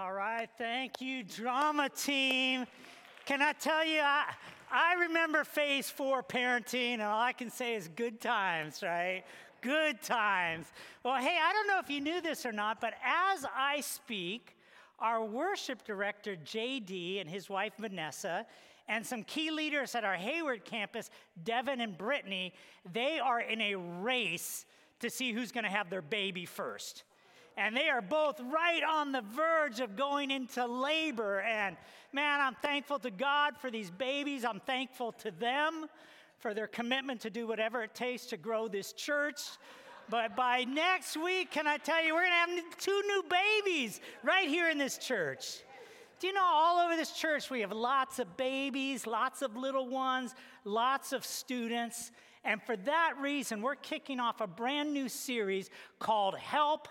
All right, thank you, drama team. Can I tell you, I, I remember phase four parenting, and all I can say is good times, right? Good times. Well, hey, I don't know if you knew this or not, but as I speak, our worship director, JD, and his wife, Vanessa, and some key leaders at our Hayward campus, Devin and Brittany, they are in a race to see who's going to have their baby first and they are both right on the verge of going into labor. And man, I'm thankful to God for these babies. I'm thankful to them for their commitment to do whatever it takes to grow this church. But by next week, can I tell you, we're going to have two new babies right here in this church. Do you know all over this church we have lots of babies, lots of little ones, lots of students. And for that reason, we're kicking off a brand new series called Help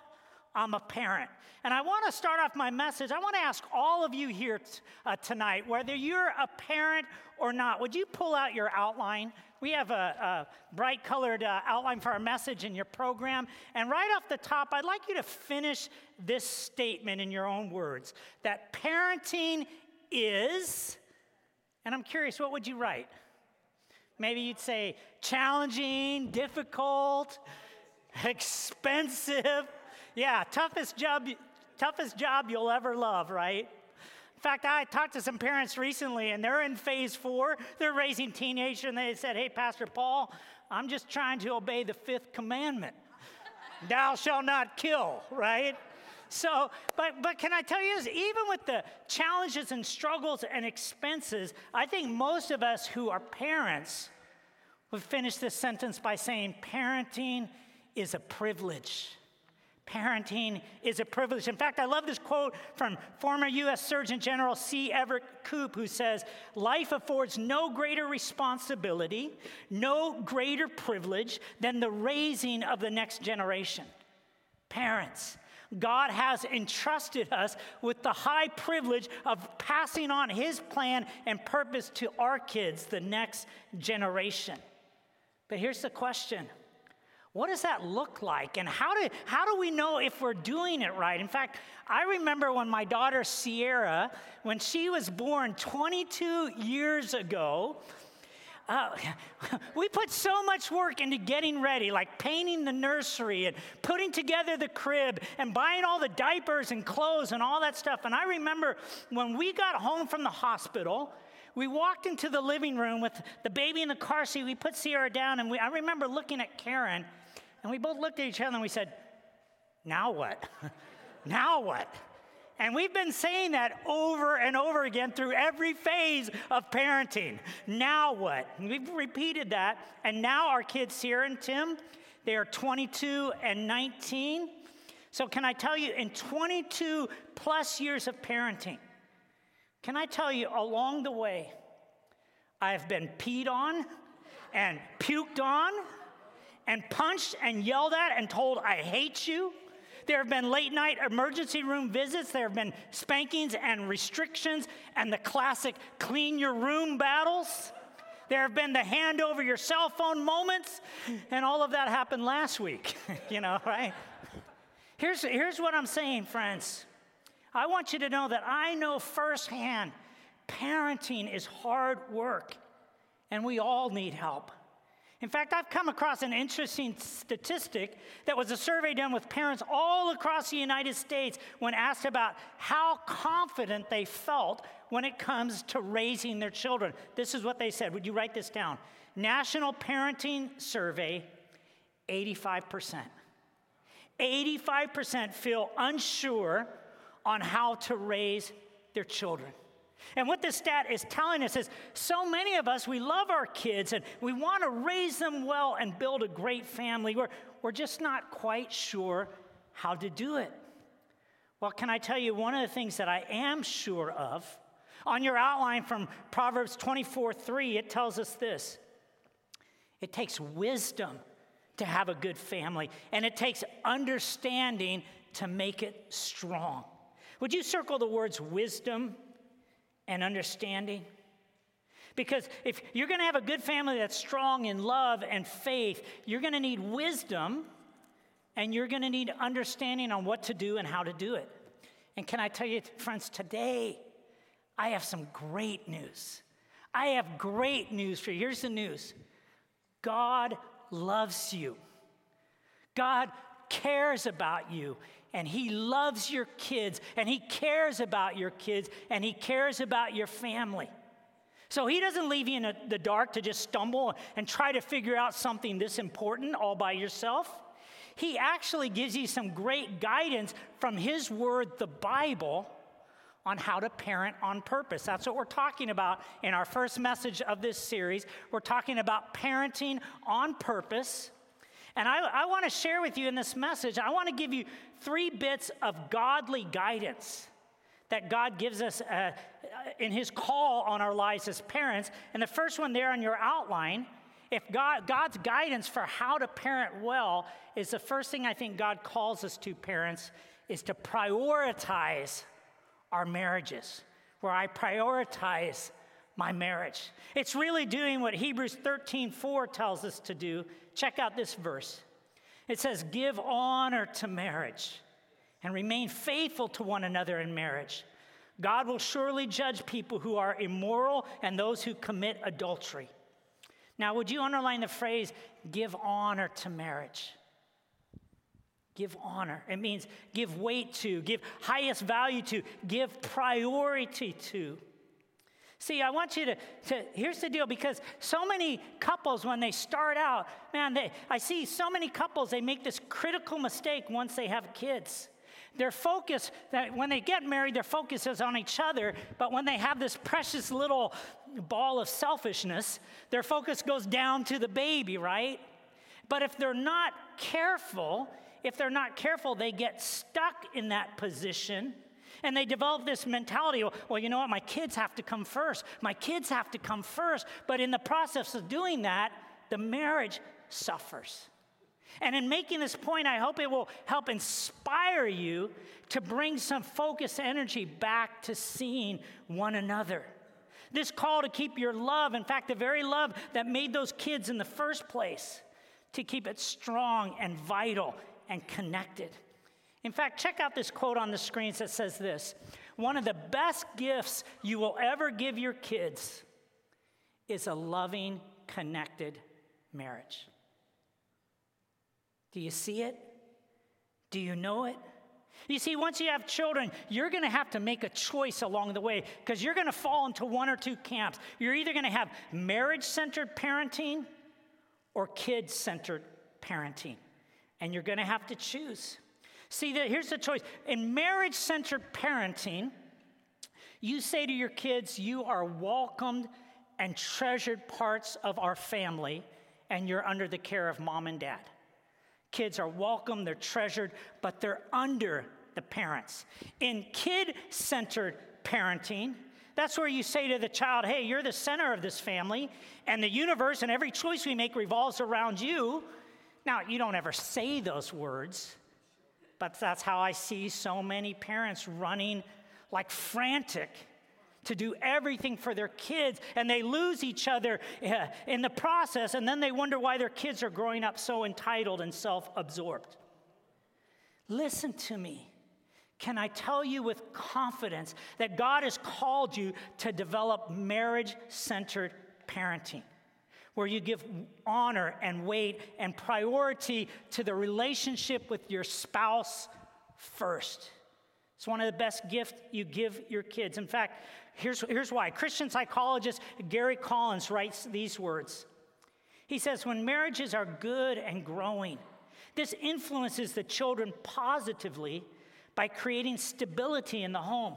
I'm a parent. And I want to start off my message. I want to ask all of you here t- uh, tonight, whether you're a parent or not, would you pull out your outline? We have a, a bright colored uh, outline for our message in your program. And right off the top, I'd like you to finish this statement in your own words that parenting is, and I'm curious, what would you write? Maybe you'd say challenging, difficult, expensive yeah, toughest job, toughest job you'll ever love, right? In fact, I talked to some parents recently, and they're in phase four. They're raising teenagers, and they said, Hey, Pastor Paul, I'm just trying to obey the fifth commandment Thou shalt not kill, right? So, but, but can I tell you this? Even with the challenges and struggles and expenses, I think most of us who are parents would finish this sentence by saying, Parenting is a privilege. Parenting is a privilege. In fact, I love this quote from former U.S. Surgeon General C. Everett Koop, who says, Life affords no greater responsibility, no greater privilege than the raising of the next generation. Parents, God has entrusted us with the high privilege of passing on His plan and purpose to our kids, the next generation. But here's the question what does that look like? And how do, how do we know if we're doing it right? In fact, I remember when my daughter Sierra, when she was born 22 years ago, uh, we put so much work into getting ready, like painting the nursery and putting together the crib and buying all the diapers and clothes and all that stuff. And I remember when we got home from the hospital, we walked into the living room with the baby in the car seat. We put Sierra down, and we, I remember looking at Karen and we both looked at each other and we said, Now what? now what? And we've been saying that over and over again through every phase of parenting. Now what? we've repeated that. And now our kids, Sierra and Tim, they are 22 and 19. So, can I tell you, in 22 plus years of parenting, can I tell you along the way, I've been peed on and puked on and punched and yelled at and told, I hate you. There have been late night emergency room visits. There have been spankings and restrictions and the classic clean your room battles. There have been the hand over your cell phone moments, and all of that happened last week, you know, right? Here's, here's what I'm saying, friends. I want you to know that I know firsthand parenting is hard work, and we all need help. In fact, I've come across an interesting statistic that was a survey done with parents all across the United States when asked about how confident they felt when it comes to raising their children. This is what they said. Would you write this down? National Parenting Survey 85%. 85% feel unsure on how to raise their children. And what this stat is telling us is so many of us, we love our kids and we want to raise them well and build a great family. We're, we're just not quite sure how to do it. Well, can I tell you one of the things that I am sure of? On your outline from Proverbs 24 3, it tells us this it takes wisdom to have a good family, and it takes understanding to make it strong. Would you circle the words wisdom and understanding. Because if you're going to have a good family that's strong in love and faith, you're going to need wisdom and you're going to need understanding on what to do and how to do it. And can I tell you, friends, today I have some great news. I have great news for you. Here's the news God loves you. God cares about you and He loves your kids and He cares about your kids and He cares about your family. So He doesn't leave you in the dark to just stumble and try to figure out something this important all by yourself. He actually gives you some great guidance from His Word, the Bible, on how to parent on purpose. That's what we're talking about in our first message of this series. We're talking about parenting on purpose. And I, I want to share with you in this message, I want to give you three bits of godly guidance that God gives us uh, in His call on our lives as parents. And the first one there on your outline, if God, God's guidance for how to parent well is the first thing I think God calls us to, parents, is to prioritize our marriages, where I prioritize my marriage. It's really doing what Hebrews 13 4 tells us to do. Check out this verse. It says, Give honor to marriage and remain faithful to one another in marriage. God will surely judge people who are immoral and those who commit adultery. Now, would you underline the phrase, give honor to marriage? Give honor. It means give weight to, give highest value to, give priority to. See, I want you to, to, here's the deal because so many couples, when they start out, man, they, I see so many couples, they make this critical mistake once they have kids. Their focus, that when they get married, their focus is on each other, but when they have this precious little ball of selfishness, their focus goes down to the baby, right? But if they're not careful, if they're not careful, they get stuck in that position and they develop this mentality well, you know what? My kids have to come first. My kids have to come first. But in the process of doing that, the marriage suffers. And in making this point, I hope it will help inspire you to bring some focus energy back to seeing one another. This call to keep your love, in fact, the very love that made those kids in the first place, to keep it strong and vital and connected. In fact, check out this quote on the screens that says this One of the best gifts you will ever give your kids is a loving, connected marriage. Do you see it? Do you know it? You see, once you have children, you're going to have to make a choice along the way because you're going to fall into one or two camps. You're either going to have marriage centered parenting or kid centered parenting, and you're going to have to choose. See, that here's the choice. In marriage centered parenting, you say to your kids, You are welcomed and treasured parts of our family, and you're under the care of mom and dad. Kids are welcome, they're treasured, but they're under the parents. In kid centered parenting, that's where you say to the child, hey, you're the center of this family, and the universe and every choice we make revolves around you. Now, you don't ever say those words, but that's how I see so many parents running like frantic to do everything for their kids, and they lose each other eh, in the process, and then they wonder why their kids are growing up so entitled and self absorbed. Listen to me. Can I tell you with confidence that God has called you to develop marriage centered parenting? Where you give honor and weight and priority to the relationship with your spouse first. It's one of the best gifts you give your kids. In fact, here's, here's why. Christian psychologist Gary Collins writes these words. He says, When marriages are good and growing, this influences the children positively by creating stability in the home.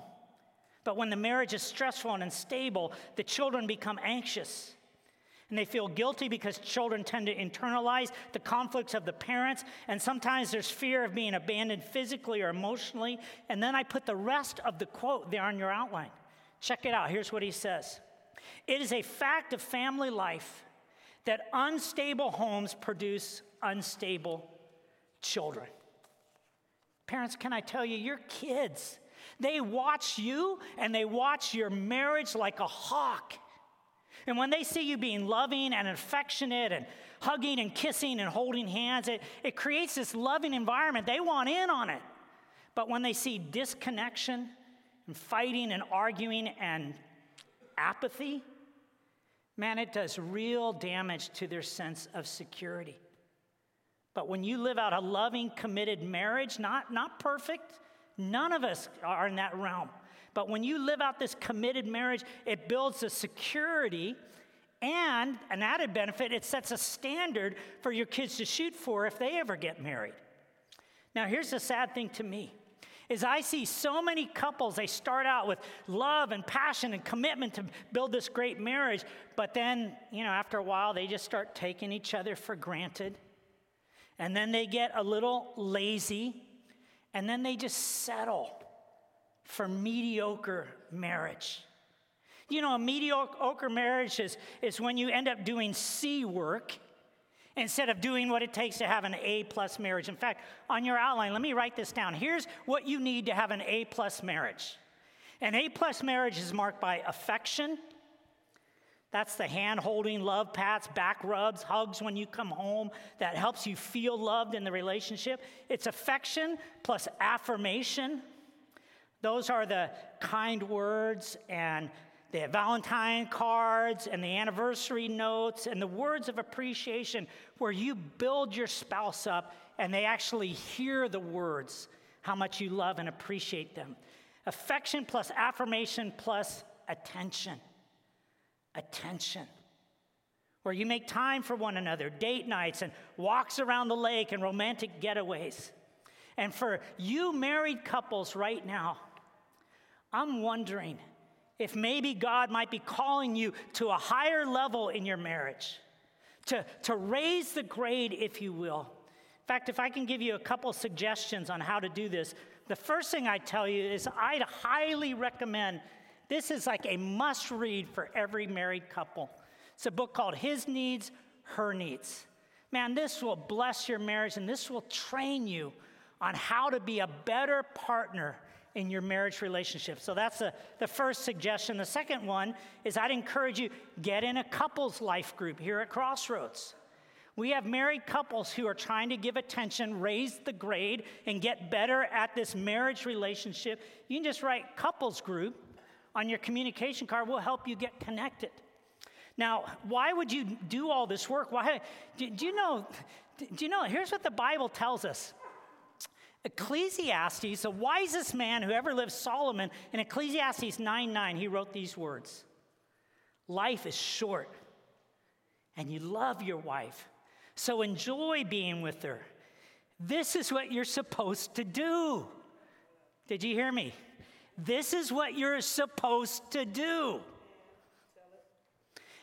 But when the marriage is stressful and unstable, the children become anxious and they feel guilty because children tend to internalize the conflicts of the parents, and sometimes there's fear of being abandoned physically or emotionally. And then I put the rest of the quote there on your outline. Check it out. Here's what he says It is a fact of family life that unstable homes produce unstable children. Parents, can I tell you, your kids, they watch you and they watch your marriage like a hawk. And when they see you being loving and affectionate and hugging and kissing and holding hands, it, it creates this loving environment. They want in on it. But when they see disconnection and fighting and arguing and apathy, man, it does real damage to their sense of security. But when you live out a loving, committed marriage, not, not perfect, none of us are in that realm. But when you live out this committed marriage, it builds a security and an added benefit, it sets a standard for your kids to shoot for if they ever get married. Now, here's the sad thing to me is I see so many couples, they start out with love and passion and commitment to build this great marriage, but then, you know, after a while, they just start taking each other for granted. And then they get a little lazy, and then they just settle for mediocre marriage. You know, a mediocre marriage is, is when you end up doing C work instead of doing what it takes to have an A plus marriage. In fact, on your outline, let me write this down. Here's what you need to have an A plus marriage. An A plus marriage is marked by affection. That's the hand holding, love pats, back rubs, hugs when you come home that helps you feel loved in the relationship. It's affection plus affirmation. Those are the kind words and the Valentine cards and the anniversary notes and the words of appreciation where you build your spouse up and they actually hear the words, how much you love and appreciate them. Affection plus affirmation plus attention. Attention. Where you make time for one another, date nights and walks around the lake and romantic getaways. And for you married couples right now, I'm wondering if maybe God might be calling you to a higher level in your marriage, to, to raise the grade, if you will. In fact, if I can give you a couple suggestions on how to do this, the first thing I tell you is I'd highly recommend this is like a must read for every married couple. It's a book called His Needs, Her Needs. Man, this will bless your marriage and this will train you on how to be a better partner in your marriage relationship. So that's the, the first suggestion. The second one is I'd encourage you get in a couples life group here at Crossroads. We have married couples who are trying to give attention, raise the grade, and get better at this marriage relationship. You can just write couples group on your communication card. We'll help you get connected. Now, why would you do all this work? Why? Do, do you know? Do you know? Here's what the Bible tells us. Ecclesiastes, the wisest man who ever lived, Solomon, in Ecclesiastes 9 9, he wrote these words Life is short, and you love your wife, so enjoy being with her. This is what you're supposed to do. Did you hear me? This is what you're supposed to do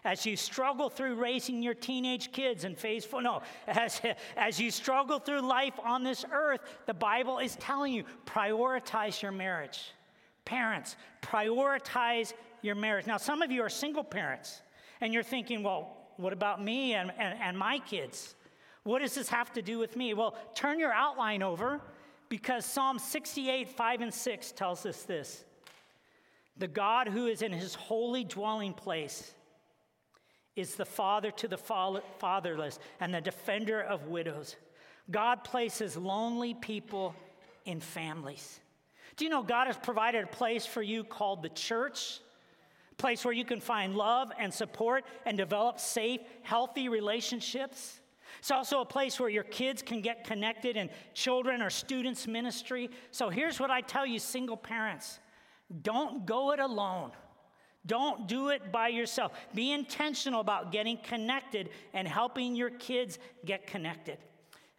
as you struggle through raising your teenage kids and phase four, no, as, as you struggle through life on this earth, the Bible is telling you prioritize your marriage. Parents, prioritize your marriage. Now, some of you are single parents, and you're thinking, well, what about me and, and, and my kids? What does this have to do with me? Well, turn your outline over because Psalm 68, 5 and 6 tells us this. The God who is in his holy dwelling place is the father to the fatherless and the defender of widows. God places lonely people in families. Do you know God has provided a place for you called the church? A place where you can find love and support and develop safe, healthy relationships. It's also a place where your kids can get connected in children or students' ministry. So here's what I tell you, single parents don't go it alone. Don't do it by yourself. Be intentional about getting connected and helping your kids get connected.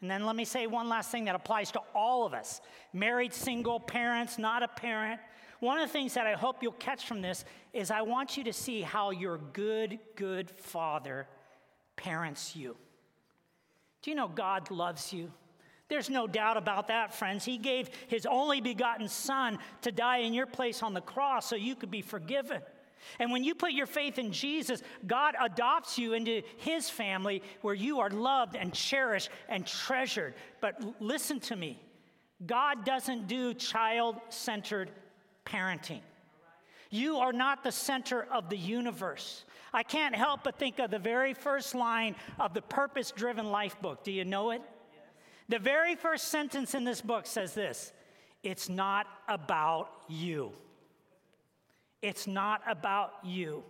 And then let me say one last thing that applies to all of us married, single, parents, not a parent. One of the things that I hope you'll catch from this is I want you to see how your good, good father parents you. Do you know God loves you? There's no doubt about that, friends. He gave his only begotten son to die in your place on the cross so you could be forgiven. And when you put your faith in Jesus, God adopts you into his family where you are loved and cherished and treasured. But listen to me God doesn't do child centered parenting. You are not the center of the universe. I can't help but think of the very first line of the Purpose Driven Life book. Do you know it? The very first sentence in this book says this it's not about you. It's not about you.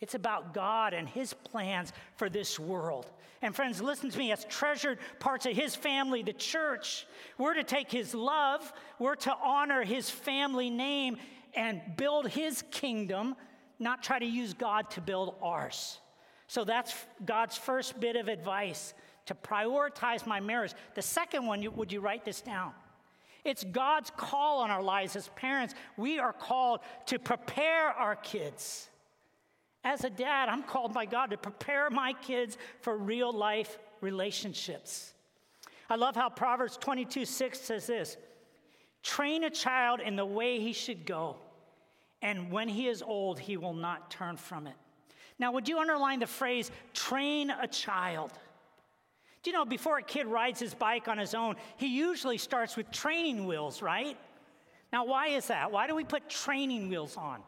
It's about God and His plans for this world. And friends, listen to me, as treasured parts of His family, the church, we're to take His love, we're to honor His family name and build His kingdom, not try to use God to build ours. So that's God's first bit of advice to prioritize my marriage. The second one, would you write this down? It's God's call on our lives as parents. We are called to prepare our kids. As a dad, I'm called by God to prepare my kids for real life relationships. I love how Proverbs 22 6 says this train a child in the way he should go, and when he is old, he will not turn from it. Now, would you underline the phrase train a child? Do you know, before a kid rides his bike on his own, he usually starts with training wheels, right? Now, why is that? Why do we put training wheels on?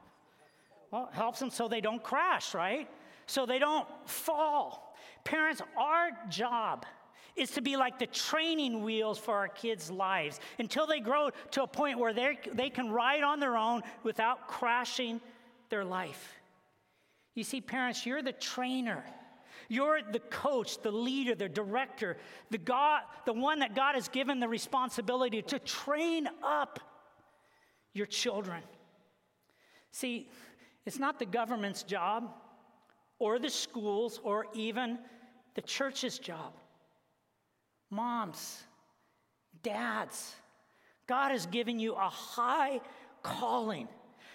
Well, it helps them so they don't crash, right? So they don't fall. Parents, our job is to be like the training wheels for our kids' lives until they grow to a point where they can ride on their own without crashing their life. You see, parents, you're the trainer. You're the coach, the leader, the director, the God, the one that God has given the responsibility to train up your children. See, it's not the government's job or the schools or even the church's job. Moms, dads, God has given you a high calling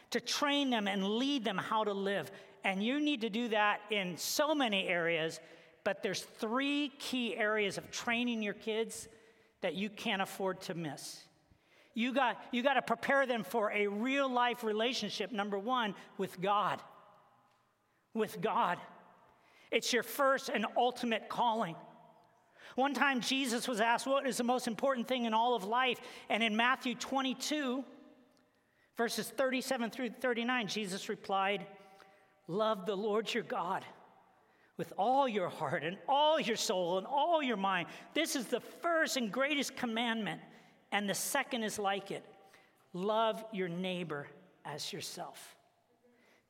to train them and lead them how to live. And you need to do that in so many areas, but there's three key areas of training your kids that you can't afford to miss. You got, you got to prepare them for a real life relationship, number one, with God. With God. It's your first and ultimate calling. One time, Jesus was asked, What is the most important thing in all of life? And in Matthew 22, verses 37 through 39, Jesus replied, Love the Lord your God with all your heart and all your soul and all your mind. This is the first and greatest commandment, and the second is like it love your neighbor as yourself.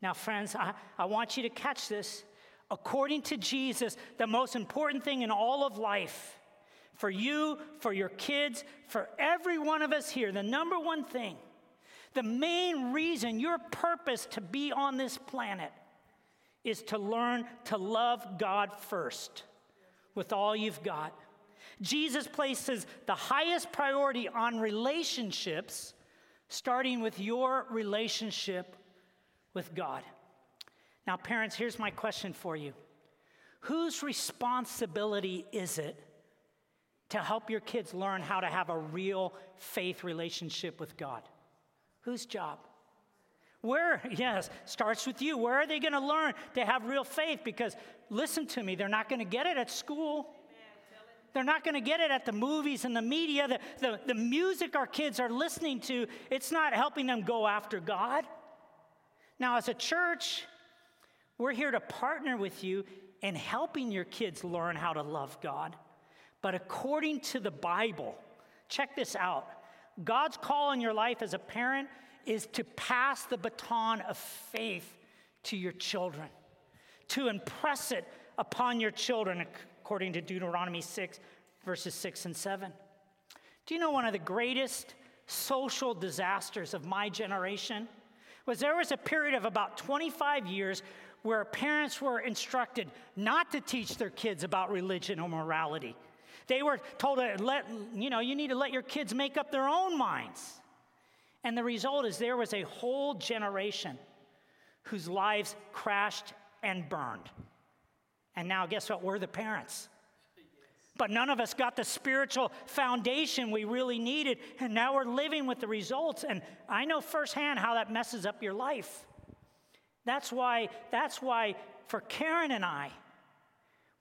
Now, friends, I, I want you to catch this. According to Jesus, the most important thing in all of life, for you, for your kids, for every one of us here, the number one thing, the main reason, your purpose to be on this planet is to learn to love God first with all you've got. Jesus places the highest priority on relationships, starting with your relationship with God. Now, parents, here's my question for you Whose responsibility is it to help your kids learn how to have a real faith relationship with God? Whose job? Where, yes, starts with you. Where are they going to learn to have real faith? Because listen to me, they're not going to get it at school. They're not going to get it at the movies and the media. The, the, the music our kids are listening to, it's not helping them go after God. Now, as a church, we're here to partner with you in helping your kids learn how to love God. But according to the Bible, check this out God's call in your life as a parent is to pass the baton of faith to your children, to impress it upon your children, according to Deuteronomy 6, verses 6 and 7. Do you know one of the greatest social disasters of my generation? Was there was a period of about 25 years where parents were instructed not to teach their kids about religion or morality. They were told to let, you know, you need to let your kids make up their own minds. And the result is there was a whole generation whose lives crashed and burned. And now, guess what? We're the parents. But none of us got the spiritual foundation we really needed. And now we're living with the results. And I know firsthand how that messes up your life. That's why, that's why for Karen and I,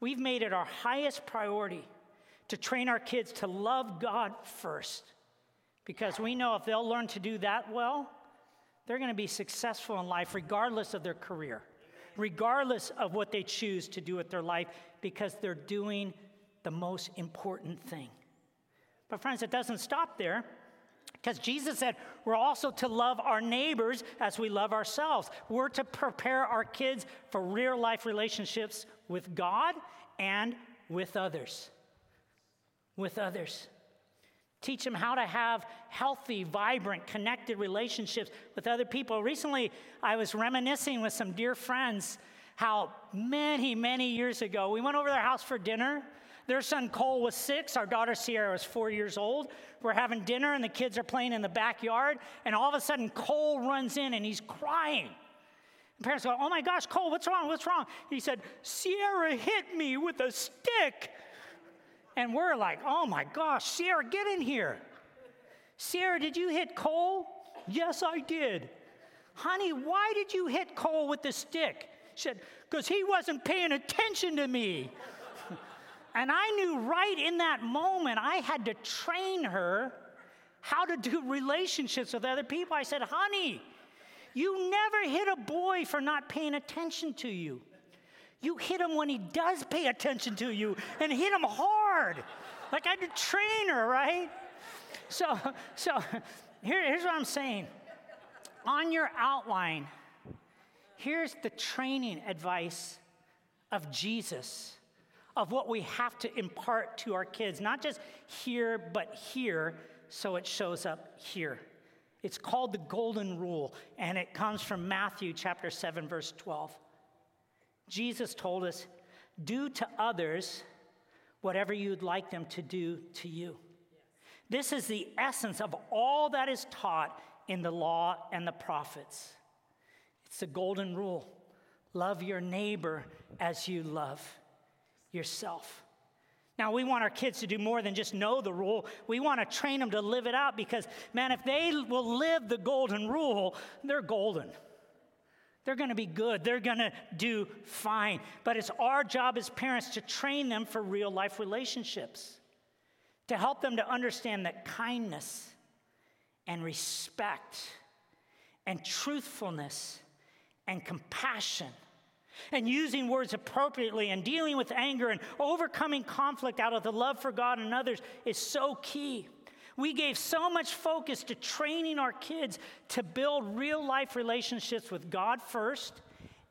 we've made it our highest priority to train our kids to love God first because we know if they'll learn to do that well, they're going to be successful in life regardless of their career, regardless of what they choose to do with their life, because they're doing the most important thing. But, friends, it doesn't stop there. Because Jesus said we're also to love our neighbors as we love ourselves. We're to prepare our kids for real life relationships with God and with others. With others. Teach them how to have healthy, vibrant, connected relationships with other people. Recently, I was reminiscing with some dear friends how many, many years ago, we went over their house for dinner their son Cole was six. Our daughter Sierra was four years old. We're having dinner, and the kids are playing in the backyard. And all of a sudden, Cole runs in and he's crying. The parents go, Oh my gosh, Cole, what's wrong? What's wrong? He said, Sierra hit me with a stick. And we're like, Oh my gosh, Sierra, get in here. Sierra, did you hit Cole? Yes, I did. Honey, why did you hit Cole with the stick? She said, Because he wasn't paying attention to me. And I knew right in that moment I had to train her how to do relationships with other people. I said, honey, you never hit a boy for not paying attention to you. You hit him when he does pay attention to you and hit him hard. Like I had to train her, right? So, so here, here's what I'm saying. On your outline, here's the training advice of Jesus of what we have to impart to our kids, not just here, but here, so it shows up here. It's called the Golden Rule, and it comes from Matthew chapter 7, verse 12. Jesus told us, Do to others whatever you'd like them to do to you. This is the essence of all that is taught in the law and the prophets. It's the golden rule love your neighbor as you love yourself. Now, we want our kids to do more than just know the rule. We want to train them to live it out because, man, if they will live the golden rule, they're golden. They're going to be good. They're going to do fine. But it's our job as parents to train them for real life relationships, to help them to understand that kindness and respect and truthfulness and compassion and using words appropriately and dealing with anger and overcoming conflict out of the love for God and others is so key. We gave so much focus to training our kids to build real life relationships with God first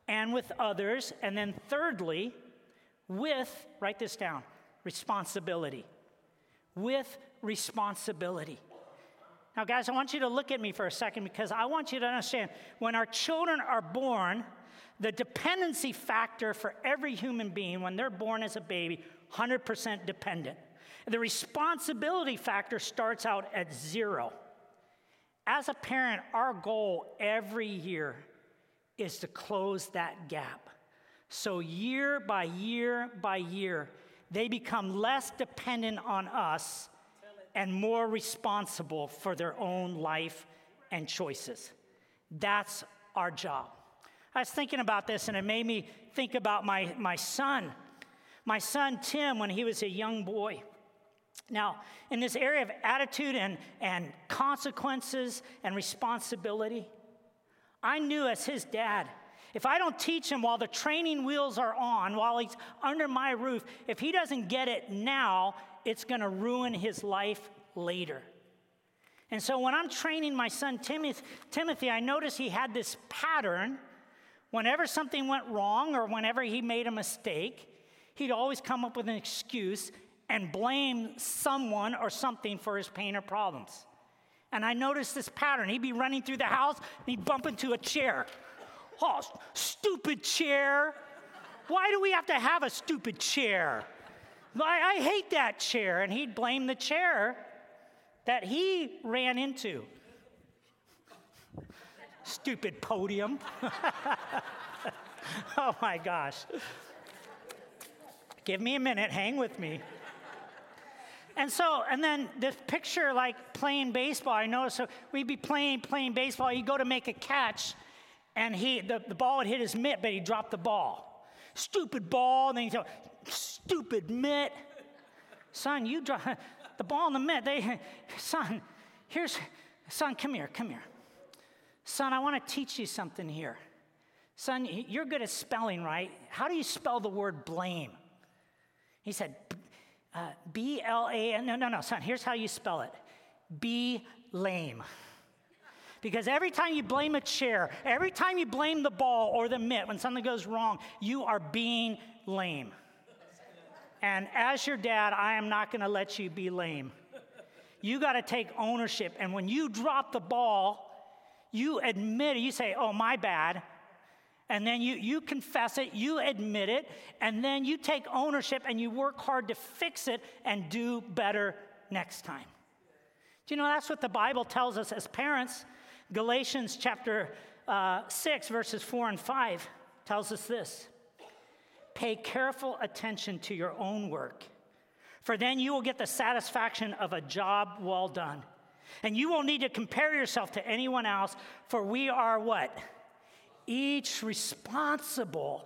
and with others. And then, thirdly, with, write this down, responsibility. With responsibility. Now, guys, I want you to look at me for a second because I want you to understand when our children are born, the dependency factor for every human being when they're born as a baby 100% dependent the responsibility factor starts out at zero as a parent our goal every year is to close that gap so year by year by year they become less dependent on us and more responsible for their own life and choices that's our job I was thinking about this and it made me think about my, my son. My son, Tim, when he was a young boy. Now, in this area of attitude and, and consequences and responsibility, I knew as his dad, if I don't teach him while the training wheels are on, while he's under my roof, if he doesn't get it now, it's going to ruin his life later. And so when I'm training my son Timothy, Timothy, I noticed he had this pattern Whenever something went wrong or whenever he made a mistake, he'd always come up with an excuse and blame someone or something for his pain or problems. And I noticed this pattern. He'd be running through the house and he'd bump into a chair. Oh, stupid chair. Why do we have to have a stupid chair? I, I hate that chair. And he'd blame the chair that he ran into. Stupid podium. oh my gosh. Give me a minute, hang with me. And so, and then this picture like playing baseball, I noticed so we'd be playing, playing baseball, he'd go to make a catch, and he the, the ball would hit his mitt, but he dropped the ball. Stupid ball, and then he'd go, stupid mitt. Son, you drop the ball in the mitt. They son, here's son, come here, come here. Son, I want to teach you something here. Son, you're good at spelling, right? How do you spell the word blame? He said, uh, B L A N. No, no, no, son, here's how you spell it B lame. Because every time you blame a chair, every time you blame the ball or the mitt when something goes wrong, you are being lame. And as your dad, I am not going to let you be lame. You got to take ownership. And when you drop the ball, you admit it. You say, Oh, my bad. And then you, you confess it, you admit it, and then you take ownership and you work hard to fix it and do better next time. Do you know that's what the Bible tells us as parents? Galatians chapter uh, 6, verses 4 and 5 tells us this Pay careful attention to your own work, for then you will get the satisfaction of a job well done. And you won't need to compare yourself to anyone else, for we are what? Each responsible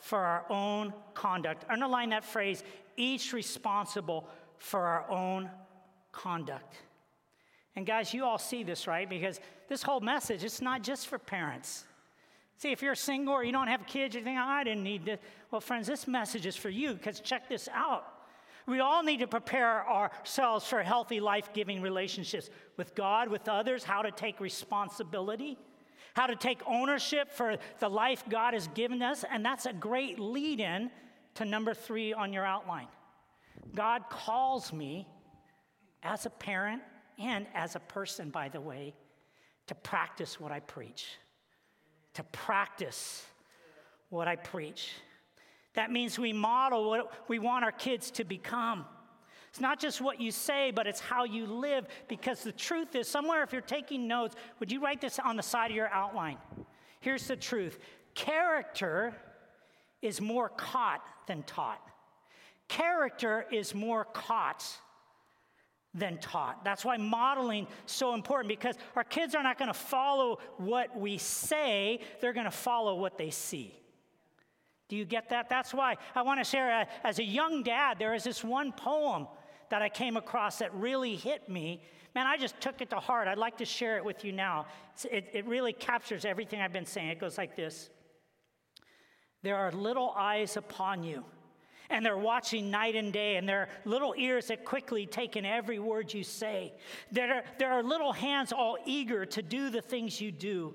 for our own conduct. Underline that phrase each responsible for our own conduct. And guys, you all see this, right? Because this whole message, it's not just for parents. See, if you're single or you don't have kids, you think, oh, I didn't need this. Well, friends, this message is for you because check this out. We all need to prepare ourselves for healthy, life giving relationships with God, with others, how to take responsibility, how to take ownership for the life God has given us. And that's a great lead in to number three on your outline. God calls me as a parent and as a person, by the way, to practice what I preach to practice what I preach. That means we model what we want our kids to become. It's not just what you say, but it's how you live. Because the truth is, somewhere, if you're taking notes, would you write this on the side of your outline? Here's the truth character is more caught than taught. Character is more caught than taught. That's why modeling is so important because our kids are not going to follow what we say, they're going to follow what they see. Do you get that? That's why I want to share uh, as a young dad there is this one poem that I came across that really hit me. Man, I just took it to heart. I'd like to share it with you now. It, it really captures everything I've been saying. It goes like this There are little eyes upon you and they're watching night and day, and their little ears that quickly take in every word you say. There are, there are little hands all eager to do the things you do,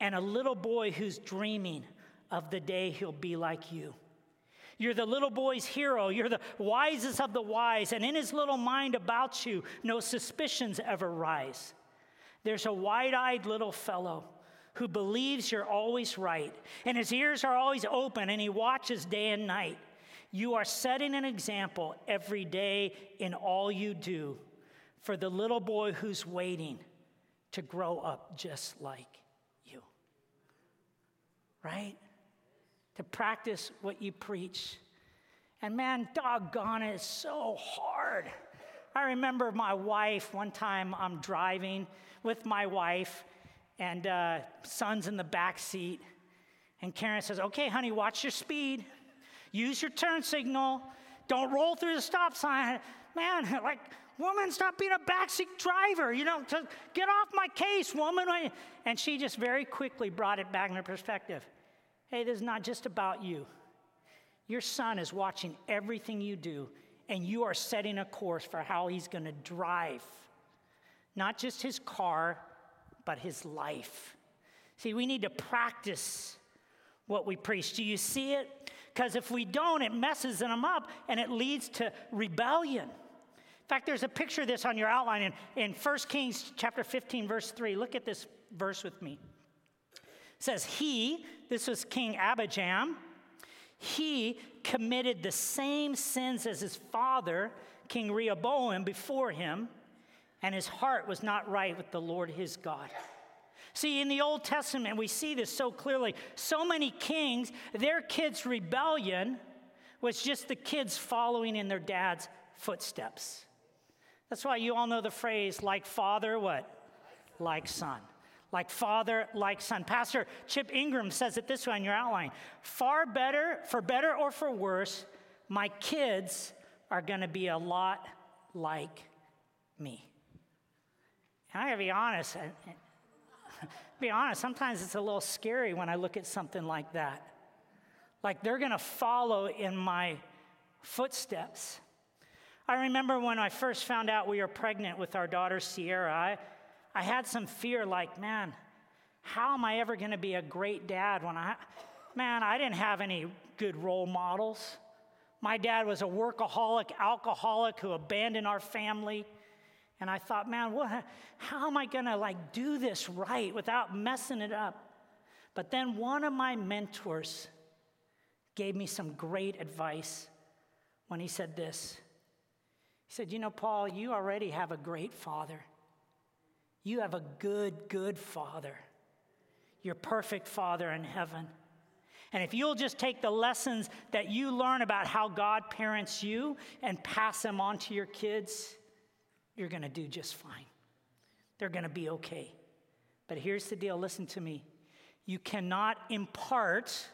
and a little boy who's dreaming of the day he'll be like you. You're the little boy's hero. You're the wisest of the wise, and in his little mind about you, no suspicions ever rise. There's a wide eyed little fellow who believes you're always right, and his ears are always open, and he watches day and night. You are setting an example every day in all you do for the little boy who's waiting to grow up just like you. Right? To practice what you preach. And man, doggone it, it's so hard. I remember my wife, one time I'm driving with my wife, and uh, son's in the back seat. And Karen says, Okay, honey, watch your speed. Use your turn signal. Don't roll through the stop sign. Man, like, woman, stop being a backseat driver. You know, get off my case, woman. And she just very quickly brought it back into perspective. Hey, this is not just about you. Your son is watching everything you do, and you are setting a course for how he's going to drive. Not just his car, but his life. See, we need to practice what we preach. Do you see it? Because if we don't, it messes them up and it leads to rebellion. In fact, there's a picture of this on your outline in, in 1 Kings chapter 15, verse 3. Look at this verse with me. It says, He, this was King Abijam, he committed the same sins as his father, King Rehoboam, before him, and his heart was not right with the Lord his God. See, in the Old Testament, we see this so clearly. So many kings, their kids' rebellion was just the kids following in their dad's footsteps. That's why you all know the phrase, like father, what? Like son. Like father, like son. Pastor Chip Ingram says it this way in your outline far better, for better or for worse, my kids are going to be a lot like me. And I gotta be honest, be honest, sometimes it's a little scary when I look at something like that. Like they're to follow in my footsteps. I remember when I first found out we were pregnant with our daughter Sierra, I, I had some fear like, man, how am I ever going to be a great dad when I, man, I didn't have any good role models. My dad was a workaholic, alcoholic who abandoned our family. And I thought, man, what, how am I going to like do this right without messing it up? But then one of my mentors gave me some great advice when he said this. He said, You know, Paul, you already have a great father. You have a good, good father, your perfect father in heaven. And if you'll just take the lessons that you learn about how God parents you and pass them on to your kids, you're going to do just fine. They're going to be okay. But here's the deal listen to me. You cannot impart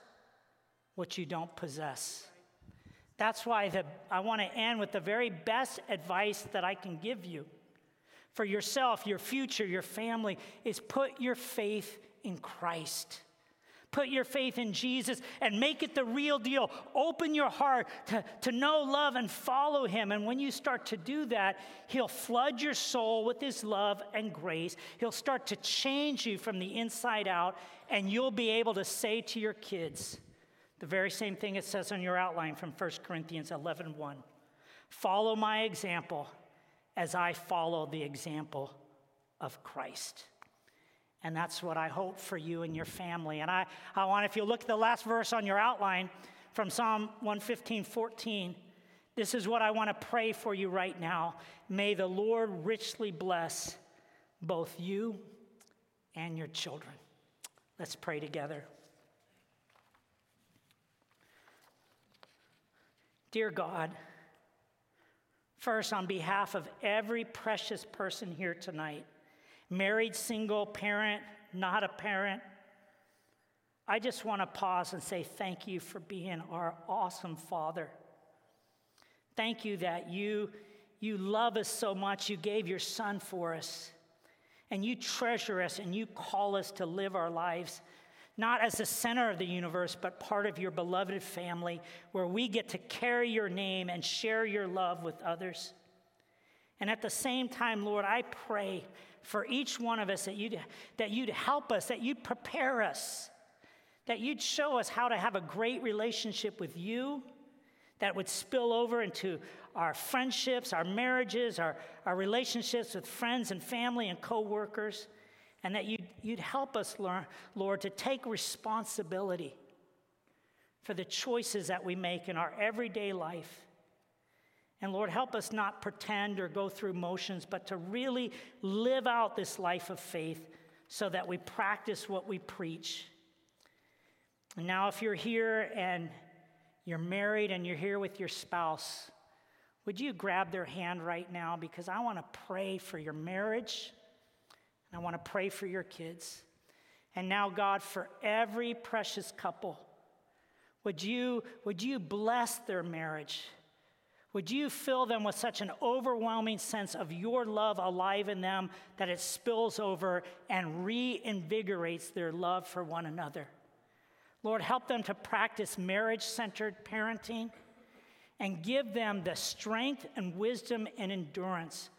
what you don't possess. That's why the, I want to end with the very best advice that I can give you for yourself, your future, your family is put your faith in Christ. Put your faith in Jesus and make it the real deal. Open your heart to, to know, love, and follow Him. And when you start to do that, He'll flood your soul with His love and grace. He'll start to change you from the inside out, and you'll be able to say to your kids the very same thing it says on your outline from 1 Corinthians 11 1. Follow my example as I follow the example of Christ. And that's what I hope for you and your family. And I, I want, if you look at the last verse on your outline from Psalm 115 14, this is what I want to pray for you right now. May the Lord richly bless both you and your children. Let's pray together. Dear God, first, on behalf of every precious person here tonight, married, single, parent, not a parent, I just want to pause and say thank you for being our awesome Father. Thank you that you, you love us so much, you gave your Son for us, and you treasure us and you call us to live our lives not as the center of the universe, but part of your beloved family where we get to carry your name and share your love with others. And at the same time, Lord, I pray for each one of us that you'd, that you'd help us, that you'd prepare us, that you'd show us how to have a great relationship with you that would spill over into our friendships, our marriages, our, our relationships with friends and family and coworkers, and that you'd, you'd help us, learn, Lord, to take responsibility for the choices that we make in our everyday life. And Lord, help us not pretend or go through motions, but to really live out this life of faith so that we practice what we preach. And now, if you're here and you're married and you're here with your spouse, would you grab their hand right now? Because I want to pray for your marriage. I want to pray for your kids. And now, God, for every precious couple, would you, would you bless their marriage? Would you fill them with such an overwhelming sense of your love alive in them that it spills over and reinvigorates their love for one another? Lord, help them to practice marriage centered parenting and give them the strength and wisdom and endurance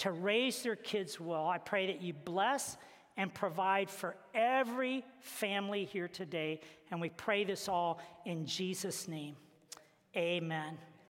to raise their kids well. I pray that you bless and provide for every family here today. And we pray this all in Jesus' name. Amen.